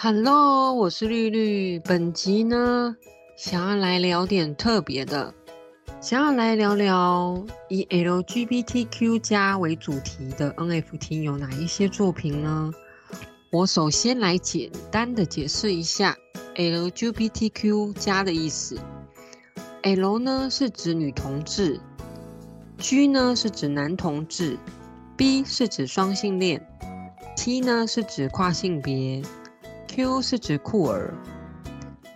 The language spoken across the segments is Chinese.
Hello，我是绿绿。本集呢，想要来聊点特别的，想要来聊聊以 LGBTQ 加为主题的 NFT 有哪一些作品呢？我首先来简单的解释一下 LGBTQ 加的意思。L 呢是指女同志，G 呢是指男同志，B 是指双性恋，T 呢是指跨性别。Q 是指酷儿，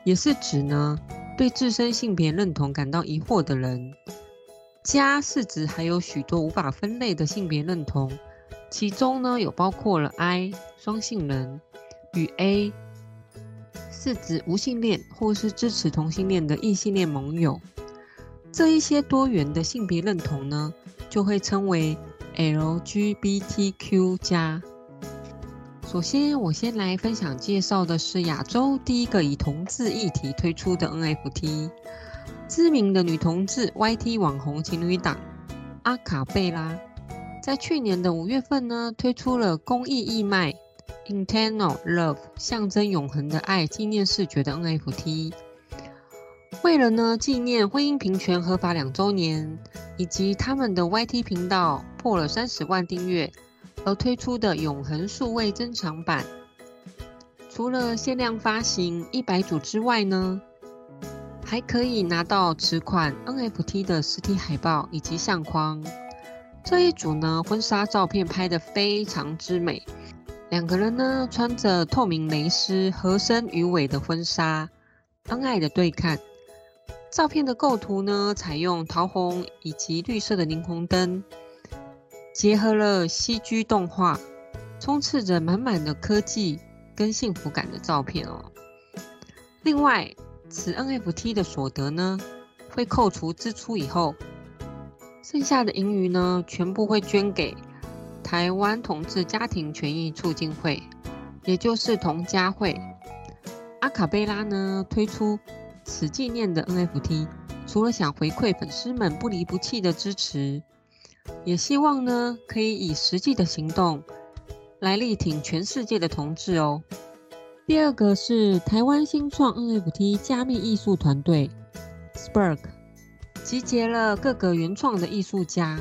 也是指呢对自身性别认同感到疑惑的人。加是指还有许多无法分类的性别认同，其中呢有包括了 I 双性人与 A 是指无性恋或是支持同性恋的异性恋盟友。这一些多元的性别认同呢，就会称为 LGBTQ 加。首先，我先来分享介绍的是亚洲第一个以同志议题推出的 NFT，知名的女同志 YT 网红情侣档阿卡贝拉，在去年的五月份呢，推出了公益义卖，Internal Love 象征永恒的爱纪念视觉的 NFT，为了呢纪念婚姻平权合法两周年，以及他们的 YT 频道破了三十万订阅。而推出的永恒数位珍藏版，除了限量发行一百组之外呢，还可以拿到此款 NFT 的实体海报以及相框。这一组呢，婚纱照片拍得非常之美，两个人呢穿着透明蕾丝合身鱼尾的婚纱，恩爱的对看。照片的构图呢，采用桃红以及绿色的霓虹灯。结合了 CG 动画，充斥着满满的科技跟幸福感的照片哦。另外，此 NFT 的所得呢，会扣除支出以后，剩下的盈余呢，全部会捐给台湾同志家庭权益促进会，也就是同家会。阿卡贝拉呢，推出此纪念的 NFT，除了想回馈粉丝们不离不弃的支持。也希望呢，可以以实际的行动来力挺全世界的同志哦。第二个是台湾新创 NFT 加密艺术团队 Spark，集结了各个原创的艺术家，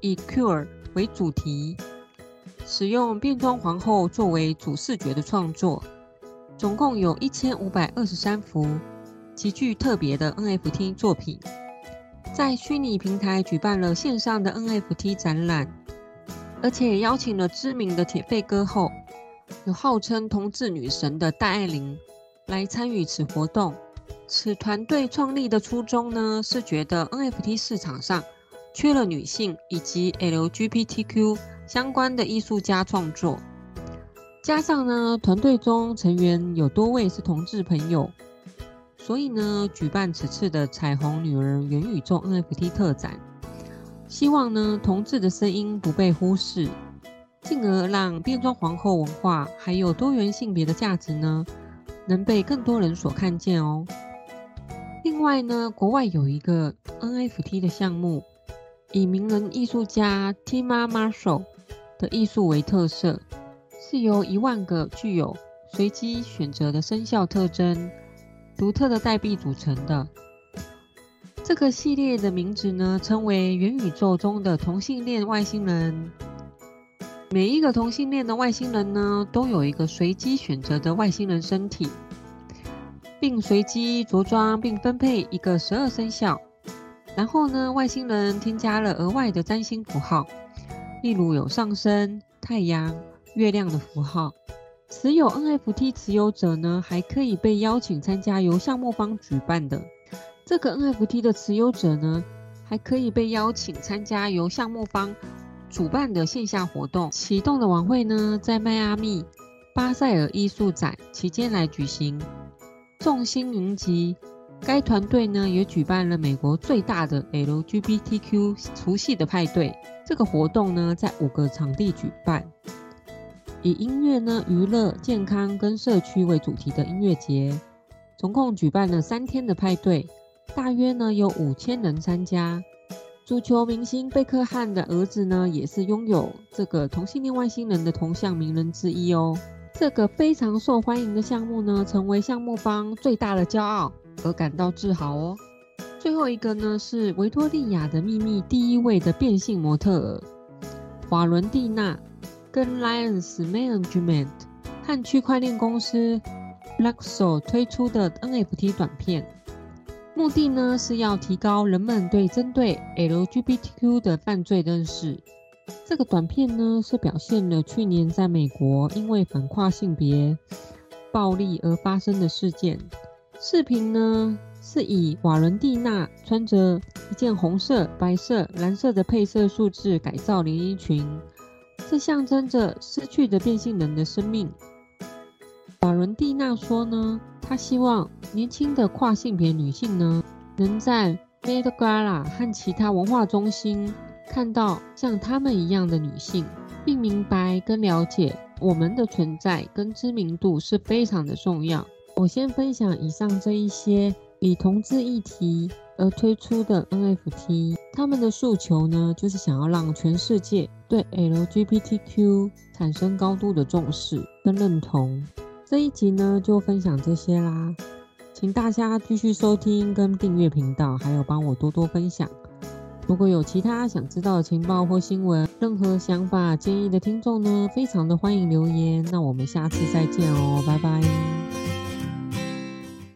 以 Cure” 为主题，使用变装皇后作为主视觉的创作，总共有一千五百二十三幅极具特别的 NFT 作品。在虚拟平台举办了线上的 NFT 展览，而且邀请了知名的铁肺歌后，有号称同志女神的戴爱玲来参与此活动。此团队创立的初衷呢，是觉得 NFT 市场上缺了女性以及 LGBTQ 相关的艺术家创作，加上呢，团队中成员有多位是同志朋友。所以呢，举办此次的彩虹女儿元宇宙 NFT 特展，希望呢，同志的声音不被忽视，进而让变装皇后文化还有多元性别的价值呢，能被更多人所看见哦。另外呢，国外有一个 NFT 的项目，以名人艺术家 Tima Marshall 的艺术为特色，是由一万个具有随机选择的生肖特征。独特的代币组成的这个系列的名字呢，称为元宇宙中的同性恋外星人。每一个同性恋的外星人呢，都有一个随机选择的外星人身体，并随机着装并分配一个十二生肖。然后呢，外星人添加了额外的占星符号，例如有上升、太阳、月亮的符号。持有 NFT 持有者呢，还可以被邀请参加由项目方举办的这个 NFT 的持有者呢，还可以被邀请参加由项目方主办的线下活动。启动的晚会呢，在迈阿密巴塞尔艺术展期间来举行，众星云集。该团队呢，也举办了美国最大的 LGBTQ 除夕的派对。这个活动呢，在五个场地举办。以音乐呢、娱乐、健康跟社区为主题的音乐节，总共举办了三天的派对，大约呢有五千人参加。足球明星贝克汉的儿子呢，也是拥有这个同性恋外星人的同像名人之一哦。这个非常受欢迎的项目呢，成为项目方最大的骄傲而感到自豪哦。最后一个呢，是维多利亚的秘密第一位的变性模特瓦伦蒂娜，跟 Lions Management 和区块链公司 Luxor 推出的 NFT 短片，目的呢是要提高人们对针对 LGBTQ 的犯罪认识。这个短片呢，是表现了去年在美国因为反跨性别暴力而发生的事件。视频呢，是以瓦伦蒂娜穿着一件红色、白色、蓝色的配色数字改造连衣裙，这象征着失去的变性人的生命。瓦伦蒂娜说呢，她希望年轻的跨性别女性呢，能在 Met Gala 和其他文化中心。看到像她们一样的女性，并明白跟了解我们的存在跟知名度是非常的重要。我先分享以上这一些以同志议题而推出的 NFT，他们的诉求呢，就是想要让全世界对 LGBTQ 产生高度的重视跟认同。这一集呢，就分享这些啦，请大家继续收听跟订阅频道，还有帮我多多分享。如果有其他想知道的情报或新闻，任何想法建议的听众呢，非常的欢迎留言。那我们下次再见哦，拜拜。